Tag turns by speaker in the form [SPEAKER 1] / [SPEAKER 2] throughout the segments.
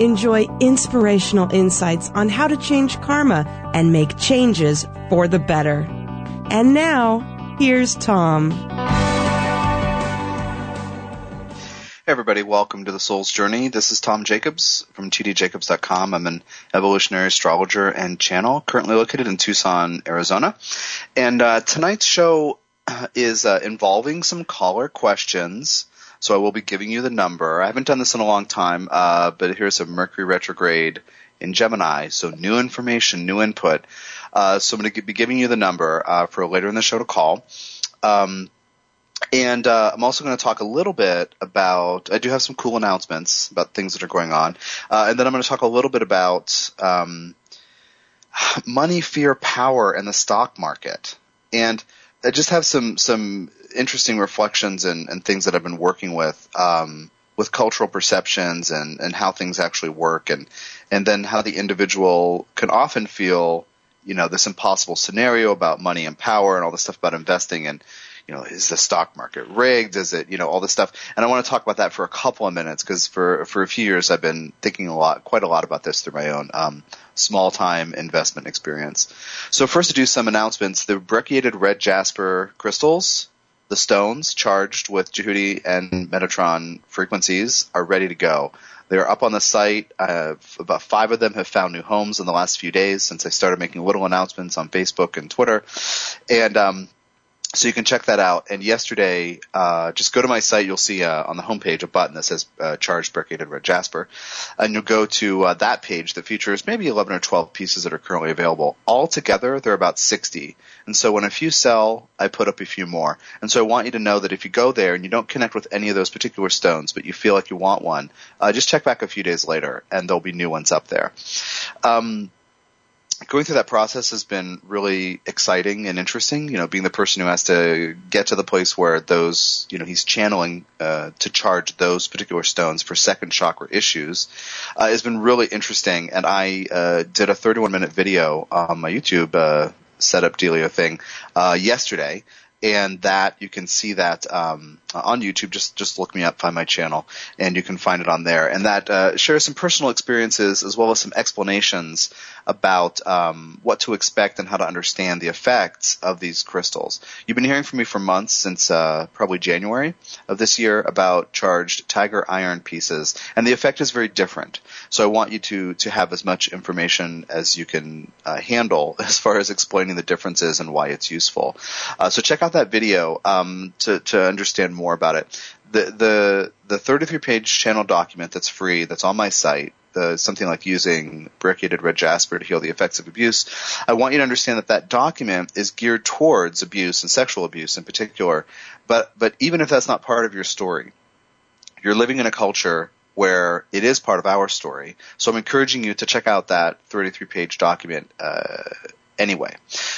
[SPEAKER 1] Enjoy inspirational insights on how to change karma and make changes for the better. And now, here's Tom.
[SPEAKER 2] Hey everybody, welcome to the Soul's Journey. This is Tom Jacobs from tdjacobs.com. I'm an evolutionary astrologer and channel currently located in Tucson, Arizona. And uh, tonight's show is uh, involving some caller questions so I will be giving you the number. I haven't done this in a long time, uh, but here's a Mercury retrograde in Gemini. So new information, new input. Uh, so I'm going to be giving you the number uh, for later in the show to call. Um, and uh, I'm also going to talk a little bit about. I do have some cool announcements about things that are going on, uh, and then I'm going to talk a little bit about um, money, fear, power, and the stock market. And I just have some some interesting reflections and, and things that I've been working with um, with cultural perceptions and, and how things actually work and and then how the individual can often feel you know this impossible scenario about money and power and all this stuff about investing and you know, is the stock market rigged? Is it, you know, all this stuff? And I want to talk about that for a couple of minutes because for, for a few years I've been thinking a lot, quite a lot about this through my own, um, small time investment experience. So first to do some announcements, the brecciated red jasper crystals, the stones charged with Djehuti and Metatron frequencies are ready to go. They're up on the site. Uh, about five of them have found new homes in the last few days since I started making little announcements on Facebook and Twitter. And um, so you can check that out. And yesterday, uh, just go to my site. You'll see uh, on the homepage a button that says uh, "Charged Brecciated Red Jasper," and you'll go to uh, that page that features maybe 11 or 12 pieces that are currently available. All together, they're about 60. And so when a few sell, I put up a few more. And so I want you to know that if you go there and you don't connect with any of those particular stones, but you feel like you want one, uh, just check back a few days later, and there'll be new ones up there. Um, going through that process has been really exciting and interesting. You know, being the person who has to get to the place where those, you know, he's channeling uh, to charge those particular stones for second chakra issues uh, has been really interesting. And I uh, did a 31 minute video on my YouTube uh, setup dealio thing uh, yesterday and that you can see that um, on YouTube. Just just look me up, find my channel, and you can find it on there. And that uh, shares some personal experiences as well as some explanations about um, what to expect and how to understand the effects of these crystals. You've been hearing from me for months since uh, probably January of this year about charged tiger iron pieces, and the effect is very different. So I want you to to have as much information as you can uh, handle as far as explaining the differences and why it's useful. Uh, so check out that video um, to to understand more about it. The the the 33 page channel document that's free that's on my site. The, something like using brecciated red jasper to heal the effects of abuse. I want you to understand that that document is geared towards abuse and sexual abuse in particular. But but even if that's not part of your story, you're living in a culture where it is part of our story. So I'm encouraging you to check out that 33 page document. Uh, anyway.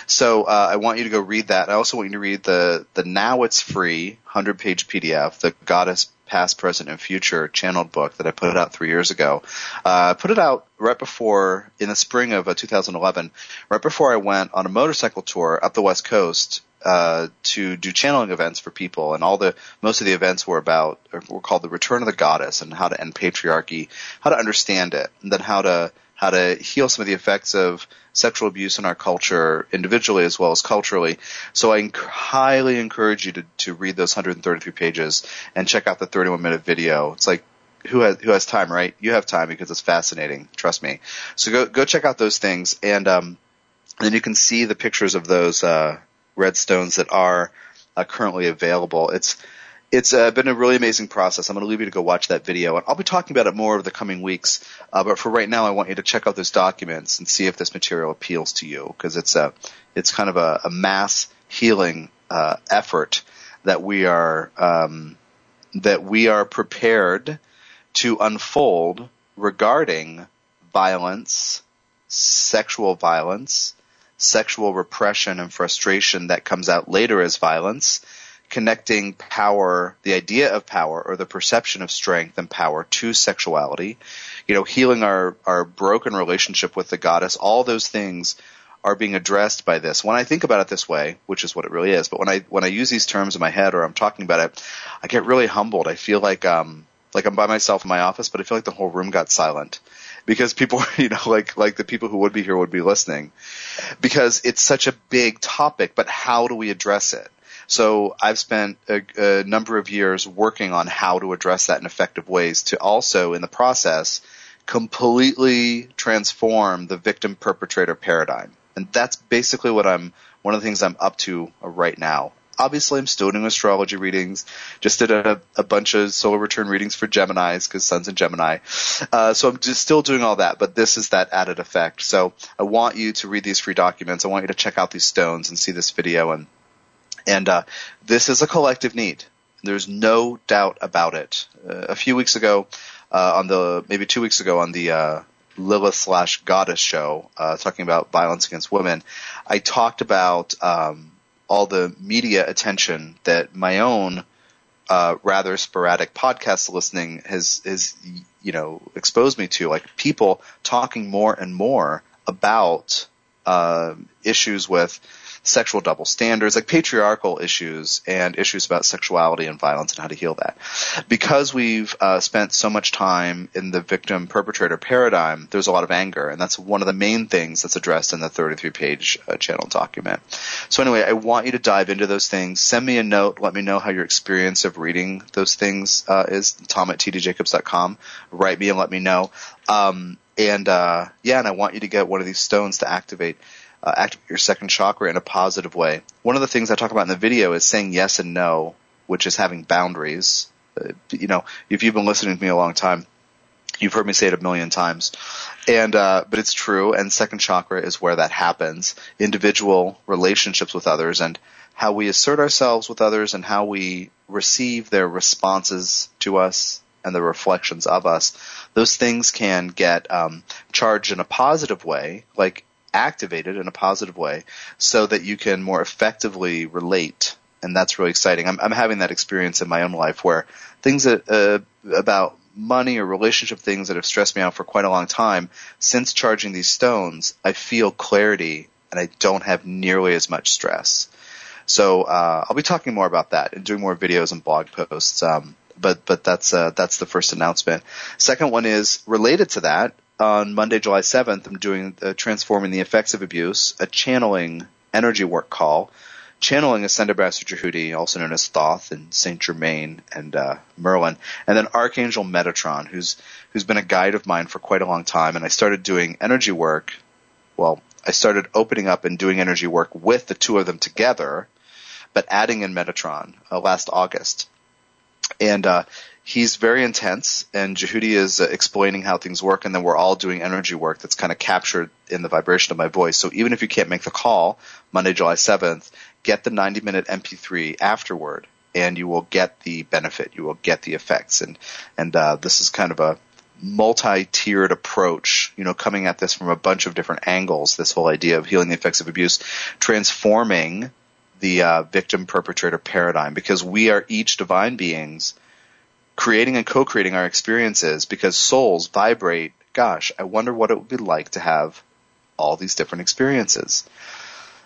[SPEAKER 2] So uh, I want you to go read that. I also want you to read the the now it's free 100 page PDF, the Goddess Past, Present, and Future channeled book that I put out three years ago. Uh, I put it out right before in the spring of uh, 2011, right before I went on a motorcycle tour up the West Coast. Uh, to do channeling events for people, and all the most of the events were about were called the Return of the Goddess and how to end patriarchy, how to understand it, and then how to how to heal some of the effects of sexual abuse in our culture individually as well as culturally. So I enc- highly encourage you to, to read those 133 pages and check out the 31 minute video. It's like, who has, who has time, right? You have time because it's fascinating. Trust me. So go, go check out those things and, um, then you can see the pictures of those, uh, red stones that are uh, currently available. It's, it's uh, been a really amazing process. I'm going to leave you to go watch that video, and I'll be talking about it more over the coming weeks. Uh, but for right now, I want you to check out those documents and see if this material appeals to you, because it's a it's kind of a, a mass healing uh, effort that we are um, that we are prepared to unfold regarding violence, sexual violence, sexual repression and frustration that comes out later as violence, connecting power, the idea of power or the perception of strength and power to sexuality, you know, healing our, our broken relationship with the goddess, all those things are being addressed by this. When I think about it this way, which is what it really is, but when I when I use these terms in my head or I'm talking about it, I get really humbled. I feel like um like I'm by myself in my office, but I feel like the whole room got silent because people, you know, like like the people who would be here would be listening because it's such a big topic. But how do we address it? So I've spent a, a number of years working on how to address that in effective ways to also, in the process, completely transform the victim perpetrator paradigm. And that's basically what I'm, one of the things I'm up to right now. Obviously, I'm still doing astrology readings. Just did a, a bunch of solar return readings for Gemini's because Sun's in Gemini. Uh, so I'm just still doing all that, but this is that added effect. So I want you to read these free documents. I want you to check out these stones and see this video. And and uh, this is a collective need. There's no doubt about it. Uh, a few weeks ago, uh, on the maybe two weeks ago on the uh, Lilith slash Goddess show, uh, talking about violence against women, I talked about um, all the media attention that my own uh, rather sporadic podcast listening has has you know exposed me to, like people talking more and more about uh, issues with sexual double standards, like patriarchal issues and issues about sexuality and violence and how to heal that. Because we've uh, spent so much time in the victim perpetrator paradigm, there's a lot of anger, and that's one of the main things that's addressed in the 33 page uh, channel document. So anyway, I want you to dive into those things. Send me a note. Let me know how your experience of reading those things uh, is. Tom at tdjacobs.com. Write me and let me know. Um, and uh, yeah, and I want you to get one of these stones to activate uh, activate your second chakra in a positive way. One of the things I talk about in the video is saying yes and no, which is having boundaries. Uh, you know, if you've been listening to me a long time, you've heard me say it a million times. And, uh, but it's true. And second chakra is where that happens. Individual relationships with others and how we assert ourselves with others and how we receive their responses to us and the reflections of us. Those things can get, um, charged in a positive way, like activated in a positive way so that you can more effectively relate. And that's really exciting. I'm, I'm having that experience in my own life where things that, uh, about money or relationship things that have stressed me out for quite a long time, since charging these stones, I feel clarity and I don't have nearly as much stress. So uh, I'll be talking more about that and doing more videos and blog posts. Um, but but that's uh, that's the first announcement. Second one is related to that on Monday, July 7th, I'm doing uh, Transforming the Effects of Abuse, a channeling energy work call. Channeling Ascended Master Djehuti, also known as Thoth and Saint Germain and uh, Merlin, and then Archangel Metatron, who's who's been a guide of mine for quite a long time. And I started doing energy work. Well, I started opening up and doing energy work with the two of them together, but adding in Metatron uh, last August. And uh, he's very intense, and Djehuti is uh, explaining how things work, and then we're all doing energy work that's kind of captured in the vibration of my voice. So even if you can't make the call Monday, July 7th, get the 90 minute MP3 afterward, and you will get the benefit. You will get the effects, and and uh, this is kind of a multi-tiered approach, you know, coming at this from a bunch of different angles. This whole idea of healing the effects of abuse, transforming the uh, victim perpetrator paradigm, because we are each divine beings creating and co-creating our experiences because souls vibrate. Gosh, I wonder what it would be like to have all these different experiences.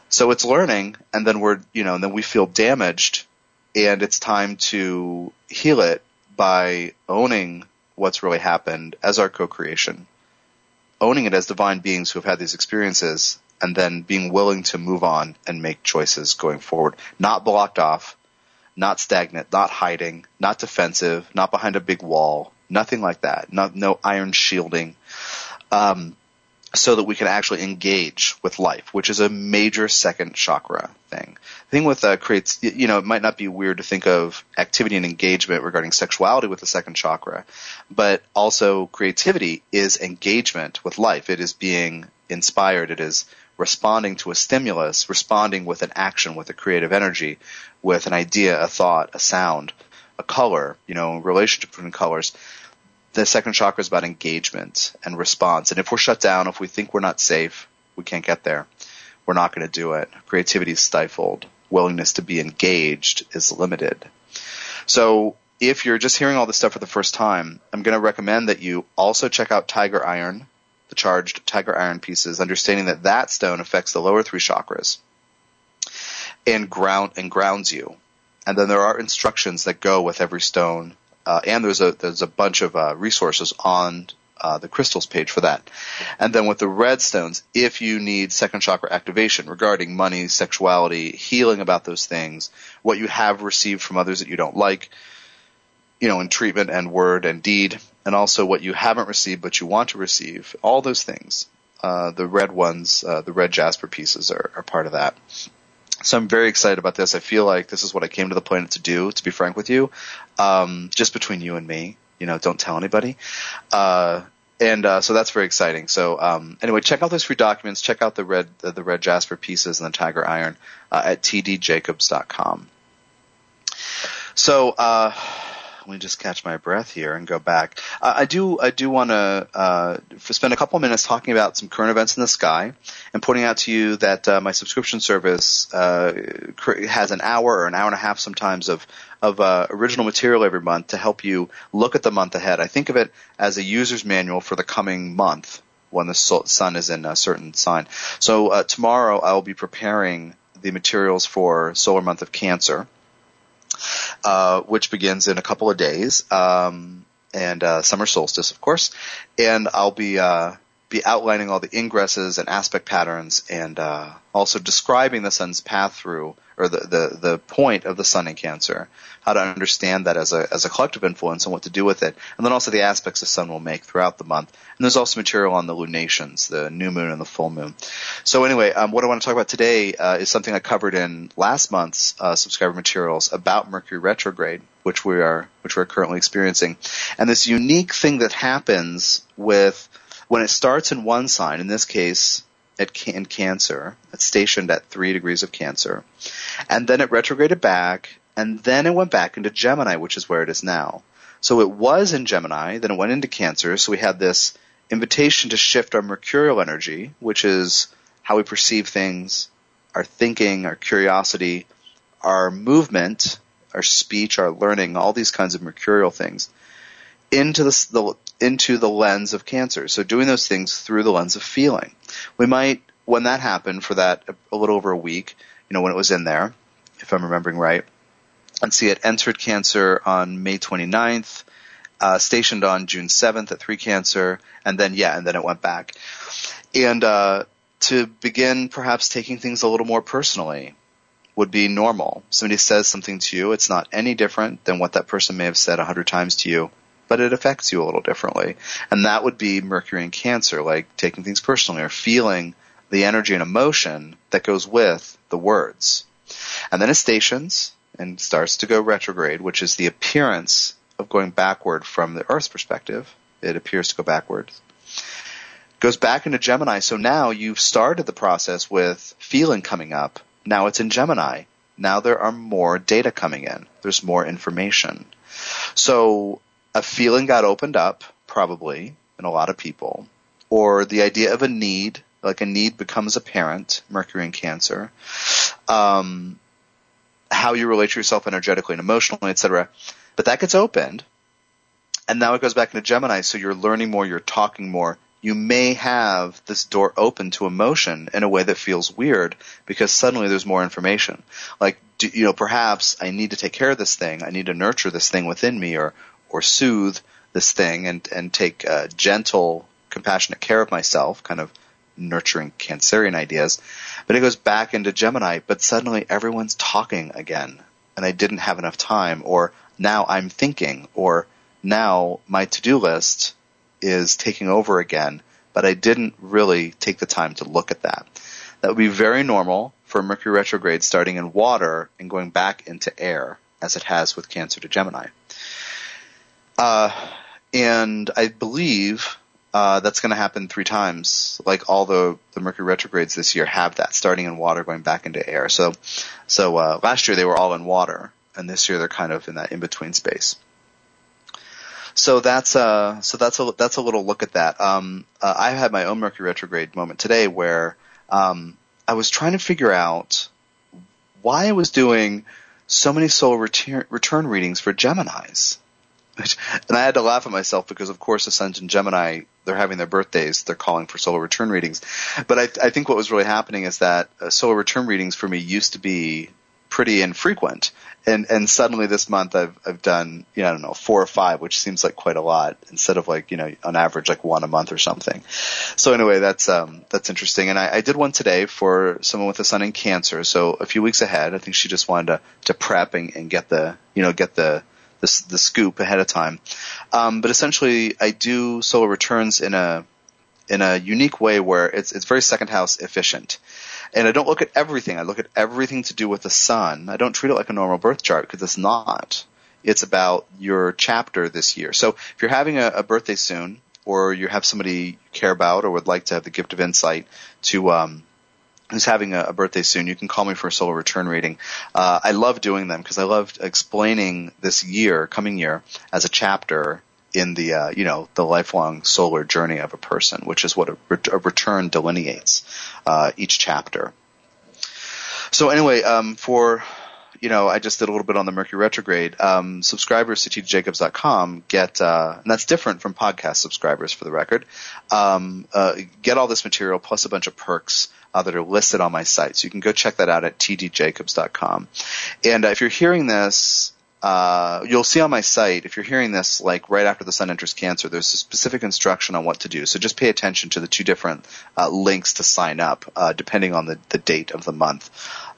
[SPEAKER 2] So it's learning and then we're, you know, and then we feel damaged and it's time to heal it by owning what's really happened as our co-creation, owning it as divine beings who have had these experiences and then being willing to move on and make choices going forward, not blocked off, not stagnant, not hiding, not defensive, not behind a big wall, nothing like that. Not, no iron shielding. Um, so that we can actually engage with life, which is a major second chakra thing. The thing with uh, creates, you know, it might not be weird to think of activity and engagement regarding sexuality with the second chakra, but also creativity is engagement with life. It is being inspired. It is responding to a stimulus, responding with an action, with a creative energy, with an idea, a thought, a sound, a color, you know, relationship between colors. the second chakra is about engagement and response. And if we're shut down, if we think we're not safe, we can't get there. We're not going to do it. Creativity is stifled. Willingness to be engaged is limited. So if you're just hearing all this stuff for the first time, I'm going to recommend that you also check out Tiger Iron, the charged Tiger Iron pieces, understanding that that stone affects the lower three chakras and ground and grounds you. And then there are instructions that go with every stone, uh, and there's a there's a bunch of uh, resources on uh, the crystals page for that. And then with the red stones, if you need second chakra activation regarding money, sexuality, healing about those things, what you have received from others that you don't like, you know, in treatment and word and deed, and also what you haven't received but you want to receive, all those things. Uh, the red ones, uh, the red jasper pieces are, are part of that. So I'm very excited about this. I feel like this is what I came to the planet to do, to be frank with you. Um, just between you and me, you know, don't tell anybody. Uh, and uh, so that's very exciting. So um, anyway, check out those free documents. Check out the red the, red jasper pieces and the tiger iron uh, at tdjacobs.com. So uh, let me just catch my breath here and go back. Uh, I do I do want to uh, spend a couple minutes talking about some current events in the sky and pointing out to you that uh, my subscription service uh, has an hour or an hour and a half sometimes of of uh, original material every month to help you look at the month ahead. I think of it as a user's manual for the coming month when the sun is in a certain sign. So uh, tomorrow I will be preparing the materials for solar month of Cancer uh, which begins in a couple of days, um, and uh, summer solstice, of course. And I'll be uh, be outlining all the ingresses and aspect patterns, and uh, also describing the sun's path through, or the, the the point of the sun in Cancer, how to understand that as a as a collective influence and what to do with it, and then also the aspects the sun will make throughout the month. And there's also material on the lunations, the new moon and the full moon. So anyway, um, what I want to talk about today uh, is something I covered in last month's uh, subscriber materials about Mercury retrograde, which we are which we're currently experiencing, and this unique thing that happens with when it starts in one sign, in this case, at in Cancer, it's stationed at three degrees of Cancer, and then it retrograded back, and then it went back into Gemini, which is where it is now. So it was in Gemini, then it went into Cancer, so we had this invitation to shift our mercurial energy, which is how we perceive things, our thinking, our curiosity, our movement, our speech, our learning, all these kinds of mercurial things, into the, the into the lens of cancer. So doing those things through the lens of feeling. We might, when that happened for that a little over a week, you know, when it was in there, if I'm remembering right, and see it entered cancer on May 29th, uh, stationed on June 7th at 3 Cancer, and then, yeah, and then it went back. And, uh, to begin perhaps taking things a little more personally would be normal. Somebody says something to you, it's not any different than what that person may have said a hundred times to you but it affects you a little differently. And that would be Mercury in Cancer, like taking things personally or feeling the energy and emotion that goes with the words. And then it stations and starts to go retrograde, which is the appearance of going backward from the Earth's perspective. It appears to go backwards. Goes back into Gemini. So now you've started the process with feeling coming up. Now it's in Gemini. Now there are more data coming in. There's more information. So a feeling got opened up, probably, in a lot of people, or the idea of a need, like a need becomes apparent, Mercury in Cancer, um, how you relate to yourself energetically and emotionally, etc. But that gets opened, and now it goes back into Gemini, so you're learning more, you're talking more. You may have this door open to emotion in a way that feels weird because suddenly there's more information. Like, do, you know, perhaps I need to take care of this thing. I need to nurture this thing within me or, or soothe this thing and and take uh, gentle, compassionate care of myself, kind of nurturing Cancerian ideas. But it goes back into Gemini, but suddenly everyone's talking again, and I didn't have enough time, or now I'm thinking, or now my to-do list is taking over again, but I didn't really take the time to look at that. That would be very normal for Mercury retrograde starting in water and going back into air, as it has with Cancer to Gemini. Uh, and I believe uh, that's going to happen three times. Like all the the Mercury retrogrades this year have that, starting in water, going back into air. So, so uh, last year they were all in water, and this year they're kind of in that in between space. so that's uh so that's a that's a little look at that. Um, uh, I had my own Mercury retrograde moment today where um, I was trying to figure out why I was doing so many solar return, return readings for Geminis. And I had to laugh at myself because, of course, Ascendant Gemini, they're having their birthdays. They're calling for solar return readings. But I, I think what was really happening is that uh, solar return readings for me used to be pretty infrequent. And, and suddenly this month I've, I've done, you know, I don't know, four or five, which seems like quite a lot instead of like, you know, on average like one a month or something. So anyway, that's, um, that's interesting. And I, I did one today for someone with a sun in cancer. So a few weeks ahead, I think she just wanted to, to prep and, and get the, you know, get the, the, the scoop ahead of time. Um, but essentially I do solar returns in a, in a unique way where it's, it's very second house efficient. And I don't look at everything. I look at everything to do with the sun. I don't treat it like a normal birth chart because it's not. It's about your chapter this year. So if you're having a, a birthday soon, or you have somebody you care about, or would like to have the gift of insight to um, who's having a, birthday soon, you can call me for a solar return reading. Uh, I love doing them because I love explaining this year, coming year, as a chapter in the uh, you know the lifelong solar journey of a person, which is what a, a return delineates uh, each chapter. So anyway, um, for you know, I just did a little bit on the Mercury retrograde. Um, subscribers to tdjacobs.com get, uh, and that's different from podcast subscribers for the record, um, uh, get all this material plus a bunch of perks uh, that are listed on my site. So you can go check that out at tdjacobs.com. And uh, if you're hearing this uh, you'll see on my site, if you're hearing this like right after the sun enters Cancer, there's a specific instruction on what to do. So just pay attention to the two different uh, links to sign up, uh, depending on the, the date of the month.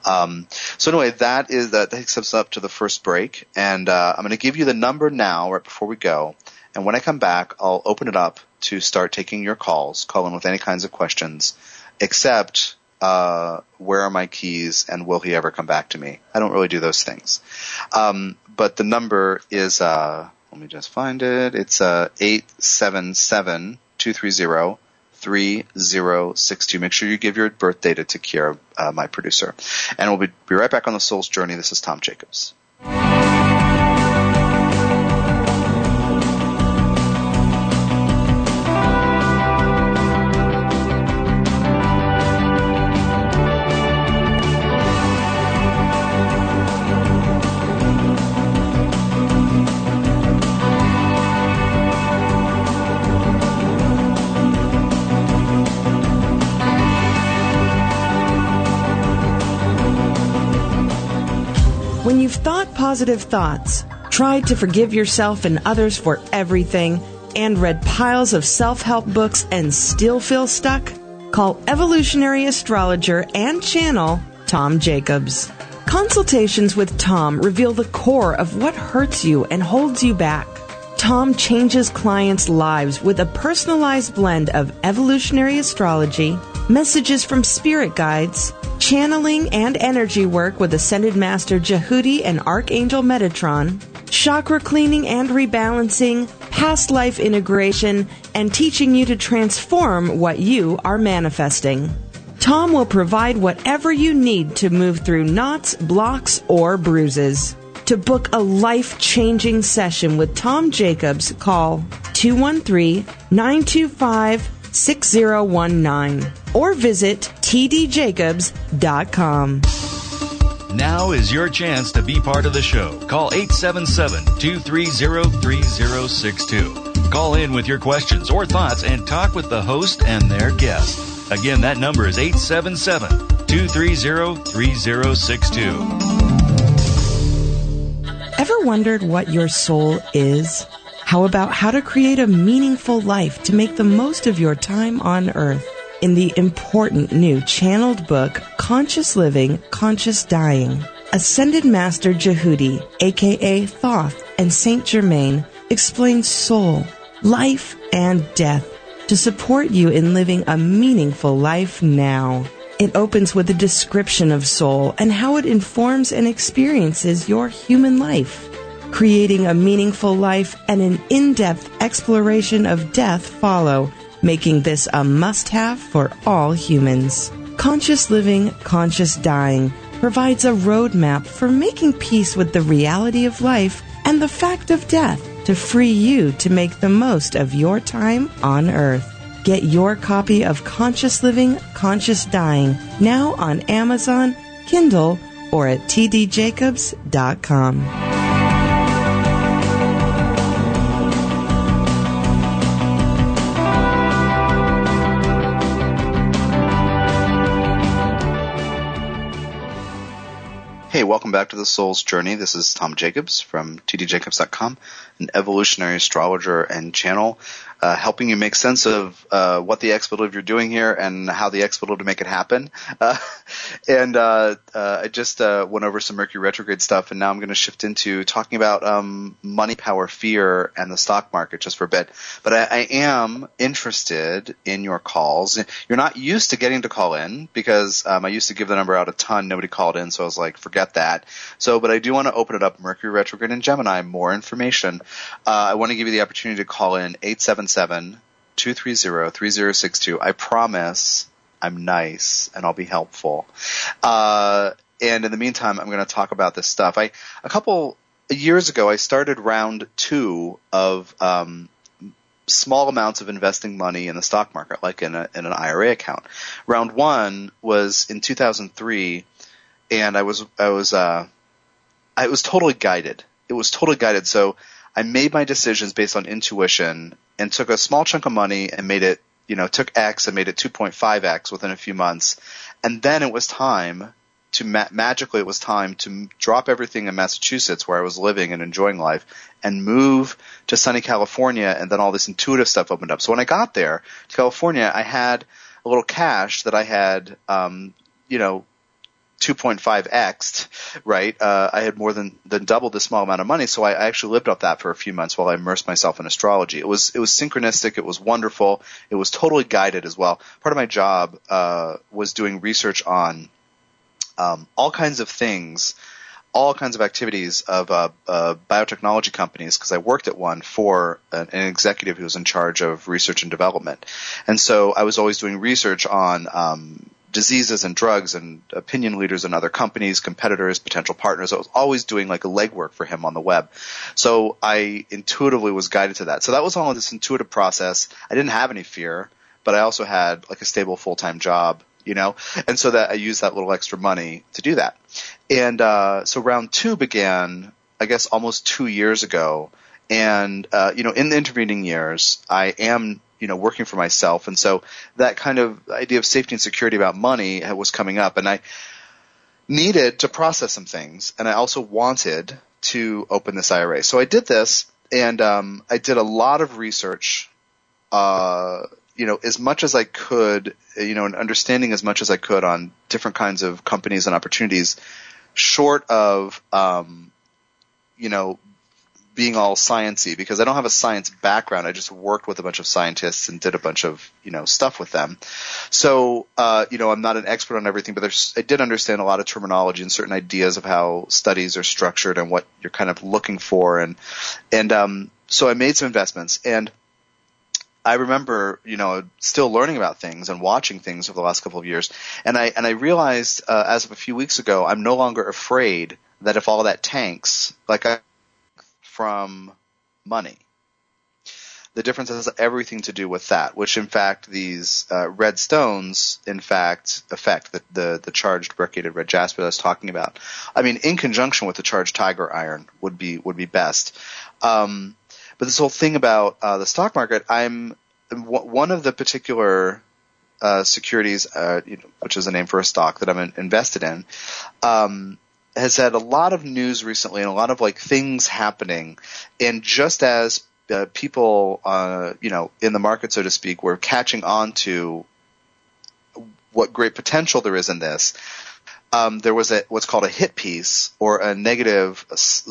[SPEAKER 2] Um, so anyway, that is that takes us up to the first break, and uh, I'm going to give you the number now, right before we go. And when I come back, I'll open it up to start taking your calls, call in with any kinds of questions, except uh, where are my keys and will he ever come back to me? I don't really do those things. Um, but the number is, uh, let me just find it. It's, uh, 877-230-3062. Make sure you give your birth data to Kiera, uh, my producer. And we'll be, be right back on the Soul's Journey. This is Tom Jacobs.
[SPEAKER 1] Positive thoughts, tried to forgive yourself and others for everything, and read piles of self help books and still feel stuck? Call evolutionary astrologer and channel Tom Jacobs. Consultations with Tom reveal the core of what hurts you and holds you back. Tom changes clients' lives with a personalized blend of evolutionary astrology, messages from spirit guides, channeling and energy work with Ascended Master Djehuti and Archangel Metatron, chakra cleaning and rebalancing, past life integration, and teaching you to transform what you are manifesting. Tom will provide whatever you need to move through knots, blocks, or bruises. To book a life changing session with Tom Jacobs, call 213 925 6019 or visit tdjacobs.com.
[SPEAKER 3] Now is your chance to be part of the show. Call 877 230 3062. Call in with your questions or thoughts and talk with the host and their guest. Again, that number is 877 230 3062.
[SPEAKER 1] Ever wondered what your soul is? How about how to create a meaningful life to make the most of your time on earth? In the important new channeled book, Conscious Living, Conscious Dying. Ascended Master Djehuti, aka Thoth, and Saint Germain explain soul, life, and death to support you in living a meaningful life now. It opens with a description of soul and how it informs and experiences your human life. Creating a meaningful life and an in-depth exploration of death follow making this a must have for all humans. Conscious Living, Conscious Dying provides a roadmap for making peace with the reality of life and the fact of death to free you to make the most of your time on Earth. Get your copy of Conscious Living, Conscious Dying now on Amazon, Kindle, or at tdjacobs.com.
[SPEAKER 2] welcome back to the Soul's Journey. This is Tom Jacobs from tdjacobs.com, an evolutionary astrologer and channel uh, helping you make sense of uh, what the expletive you're doing here and how the expletive to make it happen. Uh, and uh, uh, I just uh, went over some Mercury retrograde stuff, and now I'm going to shift into talking about um, money, power, fear, and the stock market just for a bit. But I, I, am interested in your calls. You're not used to getting to call in because um, I used to give the number out a ton. Nobody called in, so I was like, forget that. So, but I do want to open it up. Mercury retrograde in Gemini. More information. I want to give you the opportunity to call in eight seven 230 I promise I'm nice and I'll be helpful. Uh, and in the meantime, I'm going to talk about this stuff. I, a couple years ago, I started round two of, um, small amounts of investing money in the stock market, like in, a, in an IRA account. Round one was in 2003, and I was I was uh, I was totally guided. It was totally guided. So I made my decisions based on intuition and took a small chunk of money and made it, you know, took X and made it 2.5X within a few months. And then it was time to ma- magically it was time to drop everything in Massachusetts where I was living and enjoying life and move to sunny California and then all this intuitive stuff opened up. So when I got there to California, I had a little cash that I had, um, you know, 2.5x, right? Uh, I had more than, than double the small amount of money, so I, I actually lived off that for a few months while I immersed myself in astrology. It was it was synchronistic, it was wonderful, it was totally guided as well. Part of my job uh, was doing research on um, all kinds of things, all kinds of activities of uh, uh, biotechnology companies because I worked at one for an, an, executive who was in charge of research and development, and so I was always doing research on um, diseases and drugs and opinion leaders and other companies, competitors, potential partners. I was always doing like a legwork for him on the web. So I intuitively was guided to that. So that was all this intuitive process. I didn't have any fear, but I also had like a stable full-time job, you know, and so that I used that little extra money to do that. And, uh, so round two began, I guess almost two years ago. And, uh, you know, in the intervening years, I am you know, working for myself. And so that kind of idea of safety and security about money was coming up and I needed to process some things and I also wanted to open this IRA. So I did this and, um, I did a lot of research, uh, you know, as much as I could, you know, and understanding as much as I could on different kinds of companies and opportunities, short of, um, you know, being all sciency because I don't have a science background. I just worked with a bunch of scientists and did a bunch of you know stuff with them. So uh, you know I'm not an expert on everything, but there's I did understand a lot of terminology and certain ideas of how studies are structured and what you're kind of looking for and and um, so I made some investments and. I remember, you know, still learning about things and watching things over the last couple of years, and I and I realized uh, as of a few weeks ago, I'm no longer afraid that if all that tanks, like I from money. The difference has everything to do with that, which in fact these uh, red stones, in fact, affect the, the, the charged brecciated red jasper that I was talking about. I mean, in conjunction with the charged tiger iron would be would be best. Um, but this whole thing about uh, the stock market, I'm one of the particular uh, securities, uh, you know, which is a name for a stock that I'm in, invested in. Um, has had a lot of news recently and a lot of like things happening. And just as uh, people, uh, you know, in the market, so to speak, were catching on to what great potential there is in this. Um, there was a what's called a hit piece or a negative,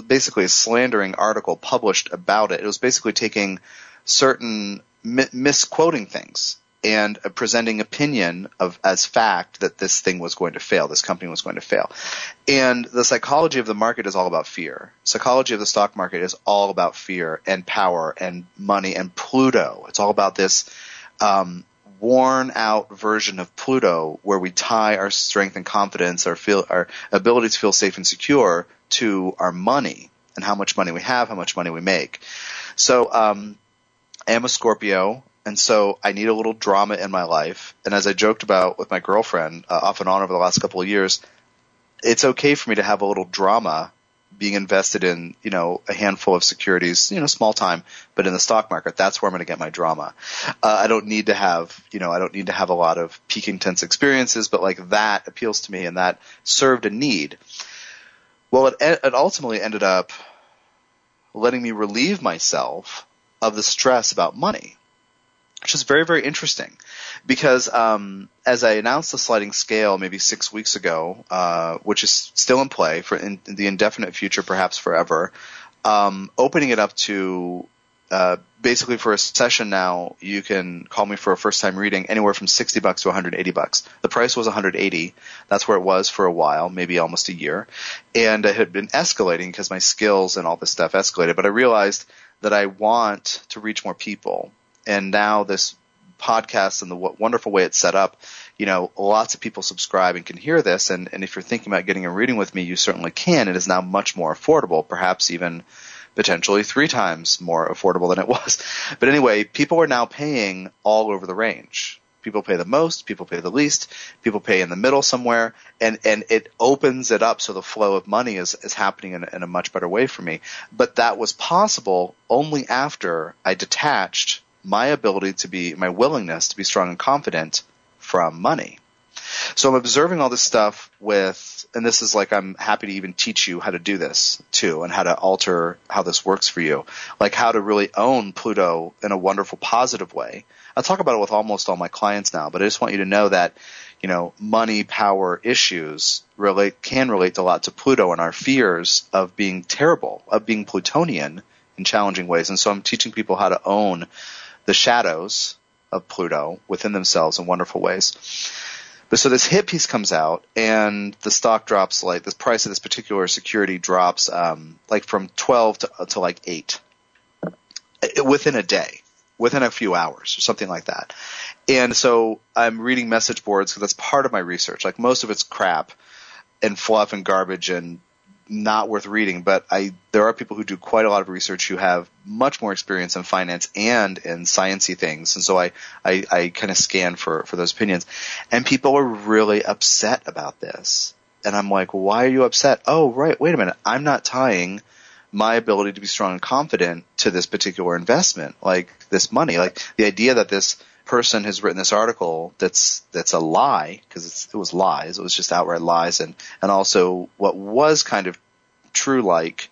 [SPEAKER 2] basically a slandering article published about it. It was basically taking certain mi- misquoting things and presenting opinion of as fact that this thing was going to fail, this company was going to fail. And the psychology of the market is all about fear. Psychology of the stock market is all about fear and power and money and Pluto. It's all about this um, worn out version of Pluto where we tie our strength and confidence, our feel, our ability to feel safe and secure to our money and how much money we have, how much money we make. So, um, I am a Scorpio, and so I need a little drama in my life. And as I joked about with my girlfriend uh, off and on over the last couple of years, it's okay for me to have a little drama being invested in, you know, a handful of securities, you know, small time, but in the stock market, that's where I'm going to get my drama. Uh, I don't need to have, you know, I don't need to have a lot of peak intense experiences, but like that appeals to me and that served a need. Well, it, it ultimately ended up letting me relieve myself of the stress about money, which is very, very interesting because um, as I announced the sliding scale maybe six weeks ago, uh, which is still in play for in, in the indefinite future, perhaps forever, um, opening it up to uh, basically for a session now, you can call me for a first time reading anywhere from 60 bucks to 180 bucks. The price was 180. That's where it was for a while, maybe almost a year. And it had been escalating because my skills and all this stuff escalated, but I realized that I want to reach more people. And now this podcast and the wonderful way it's set up, you know, lots of people subscribe and can hear this. And, and if you're thinking about getting a reading with me, you certainly can. It is now much more affordable, perhaps even potentially three times more affordable than it was. But anyway, people are now paying all over the range. People pay the most, people pay the least, people pay in the middle somewhere, and, and it opens it up so the flow of money is, is happening in, in a much better way for me. But that was possible only after I detached my ability to be, my willingness to be strong and confident from money. So I'm observing all this stuff with, and this is like I'm happy to even teach you how to do this too, and how to alter how this works for you, like how to really own Pluto in a wonderful, positive way. I talk about it with almost all my clients now, but I just want you to know that, you know, money, power issues relate can relate a lot to Pluto and our fears of being terrible, of being Plutonian in challenging ways. And so I'm teaching people how to own the shadows of Pluto within themselves in wonderful ways. But so this hit piece comes out and the stock drops like the price of this particular security drops um, like from 12 to, to like 8 within a day, within a few hours or something like that. And so I'm reading message boards because that's part of my research. Like most of it's crap and fluff and garbage and not worth reading, but I there are people who do quite a lot of research who have much more experience in finance and in sciency things, and so I I, I kind of scan for for those opinions, and people are really upset about this, and I'm like, why are you upset? Oh, right, wait a minute, I'm not tying my ability to be strong and confident to this particular investment, like this money, like the idea that this person has written this article that's that's a lie because it was lies. It was just outright lies, and and also what was kind of true like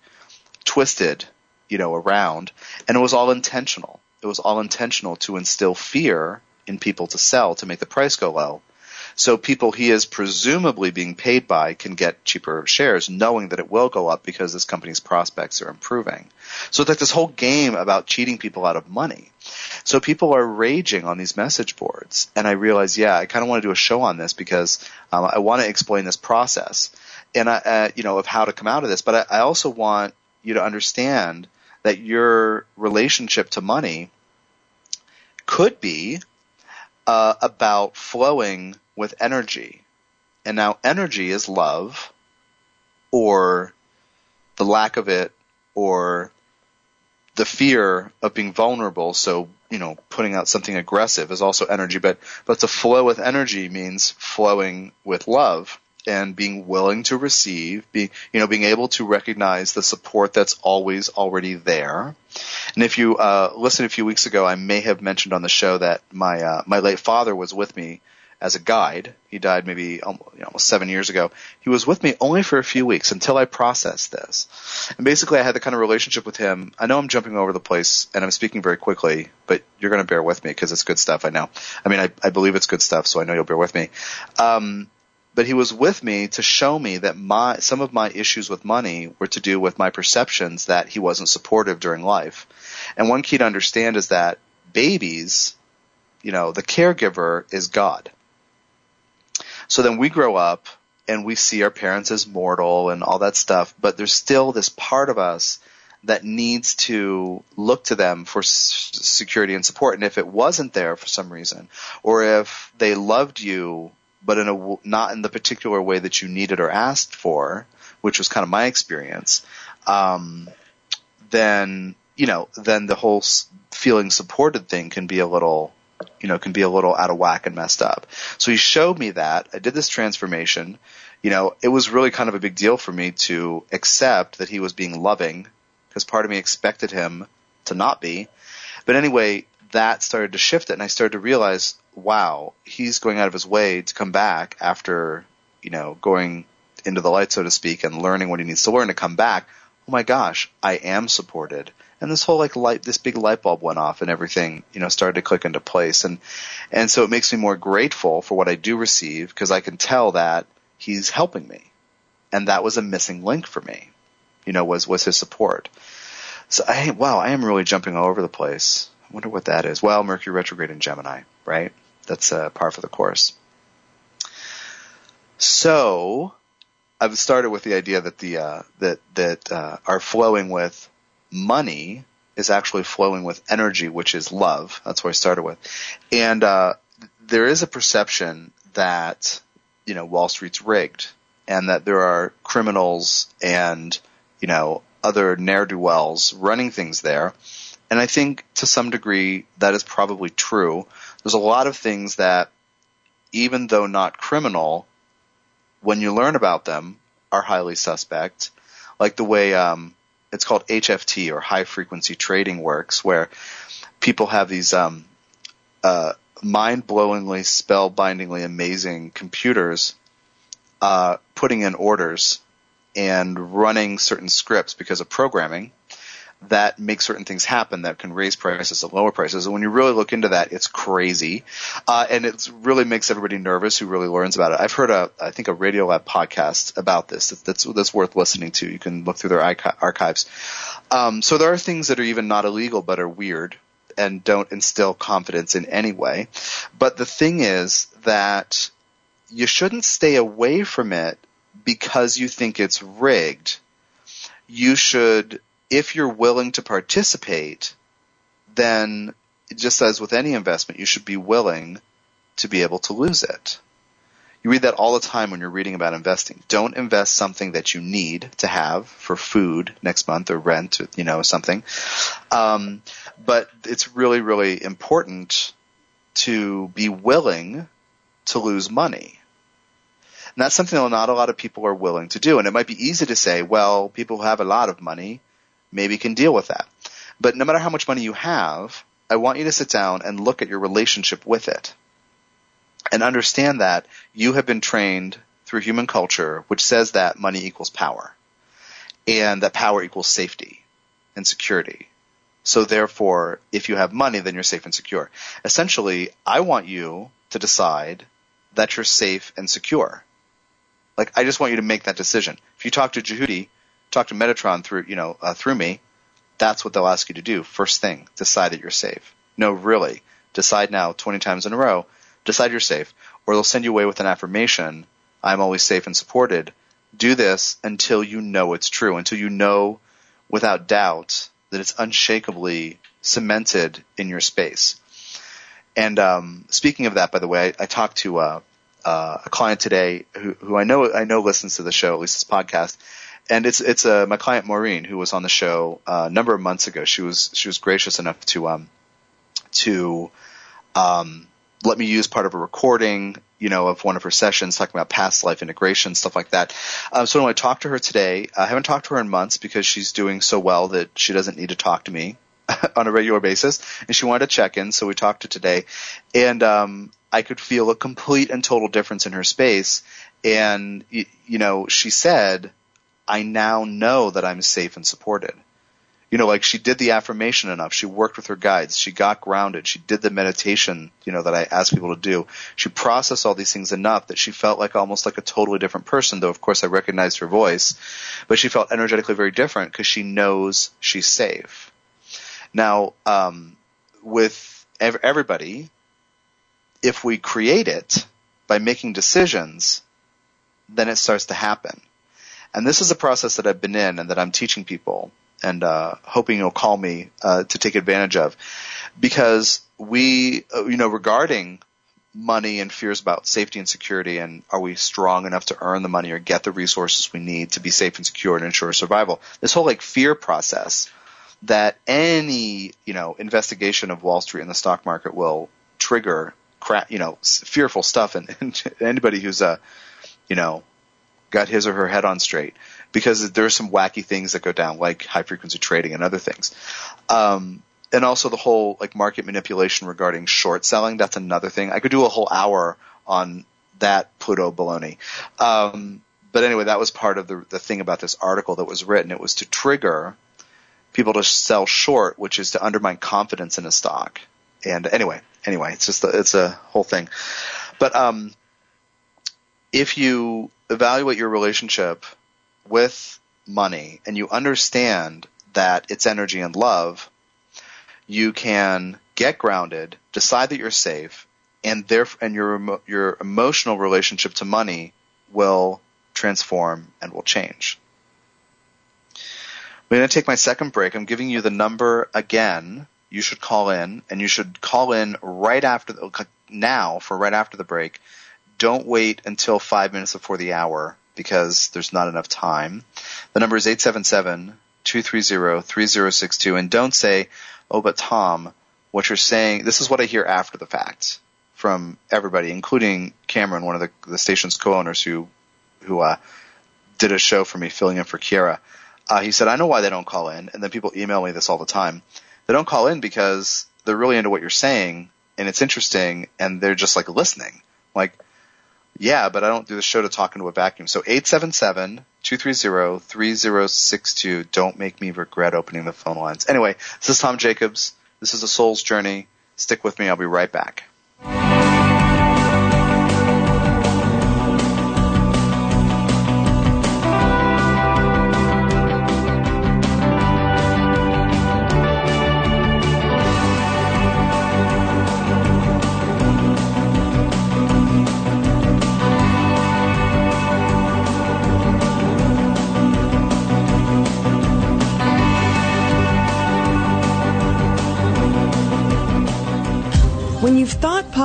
[SPEAKER 2] twisted, you know, around, and it was all intentional. It was all intentional to instill fear in people to sell to make the price go low. So people he is presumably being paid by can get cheaper shares knowing that it will go up because this company's prospects are improving. So it's like this whole game about cheating people out of money. So people are raging on these message boards and I realize, yeah, I kind of want to do a show on this because um, I want to explain this process and I, uh, you know, of how to come out of this. But I, I also want you to understand that your relationship to money could be uh, about flowing with energy. And now energy is love or the lack of it or the fear of being vulnerable. So, you know, putting out something aggressive is also energy, but, but to flow with energy means flowing with love and being willing to receive, be, you know, being able to recognize the support that's always already there. And if you, uh, listened a few weeks ago, I may have mentioned on the show that my, uh, my late father was with me as a guide. He died maybe almost seven years ago. He was with me only for a few weeks until I processed this. And basically I had the kind of relationship with him. I know I'm jumping over the place and I'm speaking very quickly, but you're going to bear with me because it's good stuff. I know. I mean, I, I believe it's good stuff, so I know you'll bear with me. Um, but he was with me to show me that my some of my issues with money were to do with my perceptions that he wasn't supportive during life. And one key to understand is that babies, you know, the caregiver is God. So then we grow up and we see our parents as mortal and all that stuff, but there's still this part of us that needs to look to them for security and support. And if it wasn't there for some reason, or if they loved you but in a not in the particular way that you needed or asked for, which was kind of my experience, um, then you know, then the whole feeling supported thing can be a little, you know, can be a little out of whack and messed up. So he showed me that. I did this transformation. You know, it was really kind of a big deal for me to accept that he was being loving because part of me expected him to not be. But anyway, that started to shift it and I started to realize, wow, he's going out of his way to come back after, you know, going into the light, so to speak, and learning what he needs to learn to come back. Oh my gosh, I am supported and this whole like light, this big light bulb went off and everything, you know, started to click into place. And, and so it makes me more grateful for what I do receive because I can tell that he's helping me. And that was a missing link for me, you know, was, was his support. So I, wow, I am really jumping all over the place. I wonder what that is. Well, Mercury retrograde in Gemini, right? That's uh, par for the course. So, I've started with the idea that the uh, that that uh, are flowing with money is actually flowing with energy, which is love. That's what I started with. And, uh, there is a perception that, you know, Wall Street's rigged and that there are criminals and, you know, other ne'er-do-wells running things there. And I think to some degree that is probably true. There's a lot of things that, even though not criminal, when you learn about them, are highly suspect. Like the way, um, it's called HFT or high frequency trading works, where people have these um, uh, mind-blowingly, spellbindingly amazing computers uh, putting in orders and running certain scripts because of programming that make certain things happen that can raise prices and lower prices. And when you really look into that, it's crazy. Uh, and it really makes everybody nervous who really learns about it. I've heard a, I think a Radiolab podcast about this that's, that's worth listening to. You can look through their archives. Um, so there are things that are even not illegal but are weird and don't instill confidence in any way. But the thing is that you shouldn't stay away from it because you think it's rigged. You should if you're willing to participate, then just as with any investment, you should be willing to be able to lose it. You read that all the time when you're reading about investing. Don't invest something that you need to have for food next month or rent, or, you know, something. Um, but it's really, really important to be willing to lose money. And that's something that not a lot of people are willing to do. And it might be easy to say, well, people who have a lot of money maybe can deal with that. But no matter how much money you have, I want you to sit down and look at your relationship with it and understand that you have been trained through human culture, which says that money equals power and that power equals safety and security. So therefore, if you have money, then you're safe and secure. Essentially, I want you to decide that you're safe and secure. Like, I just want you to make that decision. If you talk to Djehuti talk to Metatron through, you know, uh, through me, that's what they'll ask you to do. First thing, decide that you're safe. No, really. Decide now 20 times in a row. Decide you're safe. Or they'll send you away with an affirmation. I'm always safe and supported. Do this until you know it's true, until you know without doubt that it's unshakably cemented in your space. And um, speaking of that, by the way, I, I talked to uh, uh, a client today who, who I know I know listens to the show, at least this podcast, and it's it's uh, my client Maureen who was on the show uh, a number of months ago. She was she was gracious enough to um to um let me use part of a recording, you know, of one of her sessions talking about past life integration, stuff like that. Um, so when I talked to her today, I haven't talked to her in months because she's doing so well that she doesn't need to talk to me on a regular basis, and she wanted to check in. So we talked to today, and um, I could feel a complete and total difference in her space. And you, you know, she said I now know that I'm safe and supported. You know, like she did the affirmation enough. She worked with her guides. She got grounded. She did the meditation, you know, that I asked people to do. She processed all these things enough that she felt like almost like a totally different person, though of course I recognized her voice. But she felt energetically very different because she knows she's safe. Now, um, with ev- everybody, if we create it by making decisions, then it starts to happen. And this is a process that I've been in and that I'm teaching people and uh, hoping you'll call me uh, to take advantage of, because we, uh, you know, regarding money and fears about safety and security, and are we strong enough to earn the money or get the resources we need to be safe and secure and ensure survival? This whole like fear process that any you know investigation of Wall Street and the stock market will trigger crap, you know, fearful stuff, and, and anybody who's uh, you know, got his or her head on straight because there's some wacky things that go down, like high frequency trading and other things. Um, and also the whole like market manipulation regarding short selling. That's another thing. I could do a whole hour on that Pluto baloney. Um, but anyway, that was part of the, the thing about this article that was written. It was to trigger people to sell short, which is to undermine confidence in a stock. And anyway, anyway, it's just a, it's a whole thing. But um, if you evaluate your relationship with money and you understand that it's energy and love, you can get grounded, decide that you're safe, and there and your your emotional relationship to money will transform and will change. I'm going to take my second break. I'm giving you the number again. You should call in, and you should call in right after the, now for right after the break. Don't wait until five minutes before the hour because there's not enough time. The number is 877-230-3062 and don't say, oh, but Tom, what you're saying, this is what I hear after the fact from everybody, including Cameron, one of the, the station's co-owners who, who, uh, did a show for me filling in for Kiera. Uh, he said, I know why they don't call in. And then people email me this all the time. They don't call in because they're really into what you're saying and it's interesting and they're just like listening. Like, yeah, but I don't do the show to talk into a vacuum. So 877-230-3062. Don't make me regret opening the phone lines. Anyway, this is Tom Jacobs. This is a soul's journey. Stick with me. I'll be right back.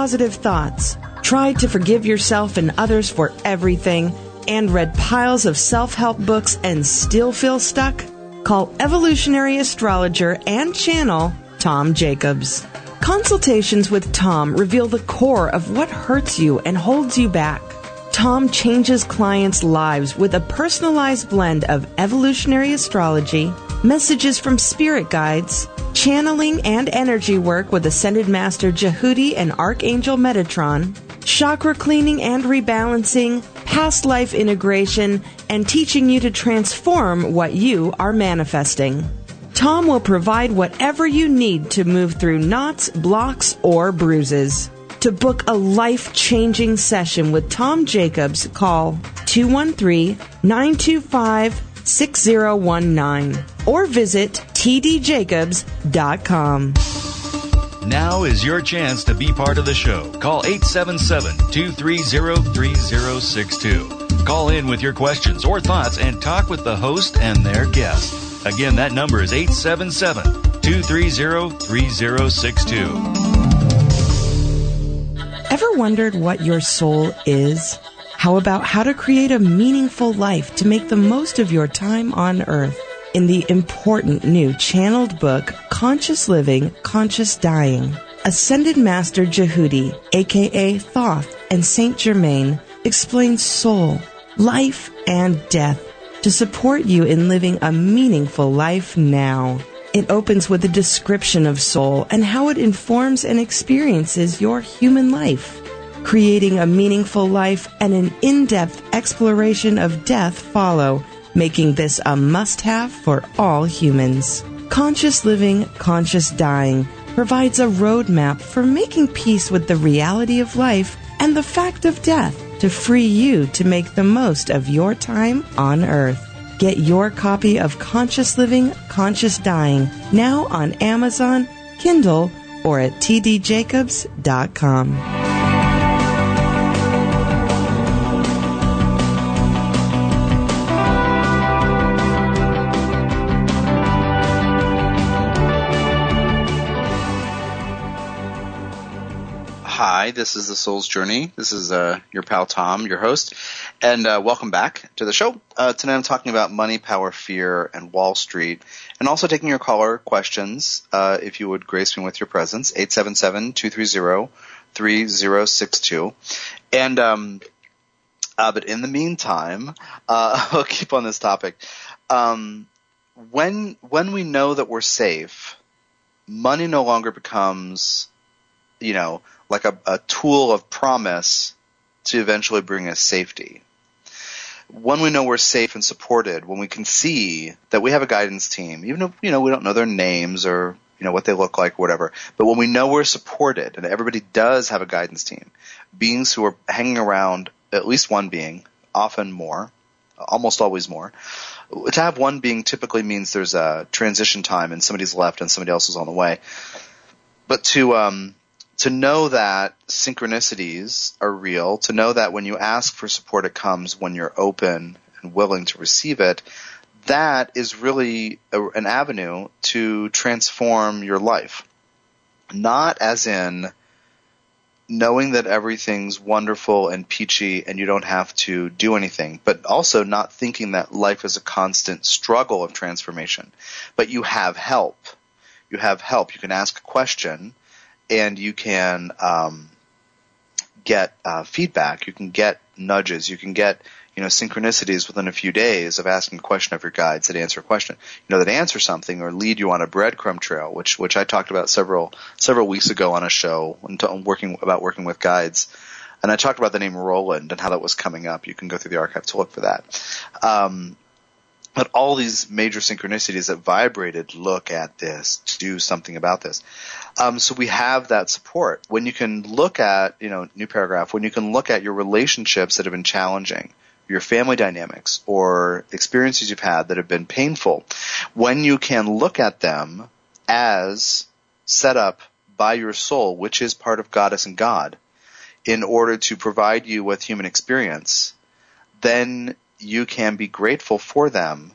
[SPEAKER 1] Positive thoughts, tried to forgive yourself and others for everything, and read piles of self help books and still feel stuck? Call evolutionary astrologer and channel Tom Jacobs. Consultations with Tom reveal the core of what hurts you and holds you back. Tom changes clients' lives with a personalized blend of evolutionary astrology, messages from spirit guides, channeling and energy work with Ascended Master Djehuti and Archangel Metatron, chakra cleaning and rebalancing, past life integration, and teaching you to transform what you are manifesting. Tom will provide whatever you need to move through knots, blocks, or bruises. To book a life changing session with Tom Jacobs, call 213 925 6019 or visit tdjacobs.com.
[SPEAKER 3] Now is your chance to be part of the show. Call 877-230-3062. Call in with your questions or thoughts and talk with the host and their guest. Again, that number is 877-230-3062.
[SPEAKER 1] Ever wondered what your soul is? How about how to create a meaningful life to make the most of your time on earth? in the important new channeled book, Conscious Living, Conscious Dying. Ascended Master Djehuti, aka Thoth, and Saint Germain explain soul, life, and death to support you in living a meaningful life now. It opens with a description of soul and how it informs and experiences your human life. Creating a meaningful life and an in-depth exploration of death follow making this a must have for all humans. Conscious Living, Conscious Dying provides a roadmap for making peace with the reality of life and the fact of death to free you to make the most of your time on earth. Get your copy of Conscious Living, Conscious Dying now on Amazon, Kindle, or at tdjacobs.com.
[SPEAKER 2] this is The Soul's Journey. This is uh, your pal Tom, your host, and uh, welcome back to the show. Uh, tonight I'm talking about money, power, fear, and Wall Street, and also taking your caller questions. Uh, if you would grace me with your presence, 877-230-3062. And, um, uh, but in the meantime, uh, I'll keep on this topic. Um, when, when we know that we're safe, money no longer becomes, you know, like a, a tool of promise to eventually bring us safety. When we know we're safe and supported, when we can see that we have a guidance team, even if, you know, we don't know their names or, you know, what they look like, whatever, but when we know we're supported and everybody does have a guidance team, beings who are hanging around, at least one being, often more, almost always more, to have one being typically means there's a transition time and somebody's left and somebody else is on the way. But to um, to know that synchronicities are real, to know that when you ask for support, it comes when you're open and willing to receive it. That is really a, an avenue to transform your life. Not as in knowing that everything's wonderful and peachy and you don't have to do anything, but also not thinking that life is a constant struggle of transformation. But you have help. You have help. You can ask a question and you can um, get uh, feedback. You can get nudges. You can get you know synchronicities within a few days of asking a question of your guides that answer a question. You know that answer something or lead you on a breadcrumb trail, which which I talked about several several weeks ago on a show when t- working about working with guides. And I talked about the name Roland and how that was coming up. You can go through the archive to look for that. Um, but all these major synchronicities that vibrated look at this to do something about this. Um, so we have that support. When you can look at, you know, new paragraph, when you can look at your relationships that have been challenging, your family dynamics or experiences you've had that have been painful, when you can look at them as set up by your soul, which is part of Goddess and God, in order to provide you with human experience, then you can be grateful for them.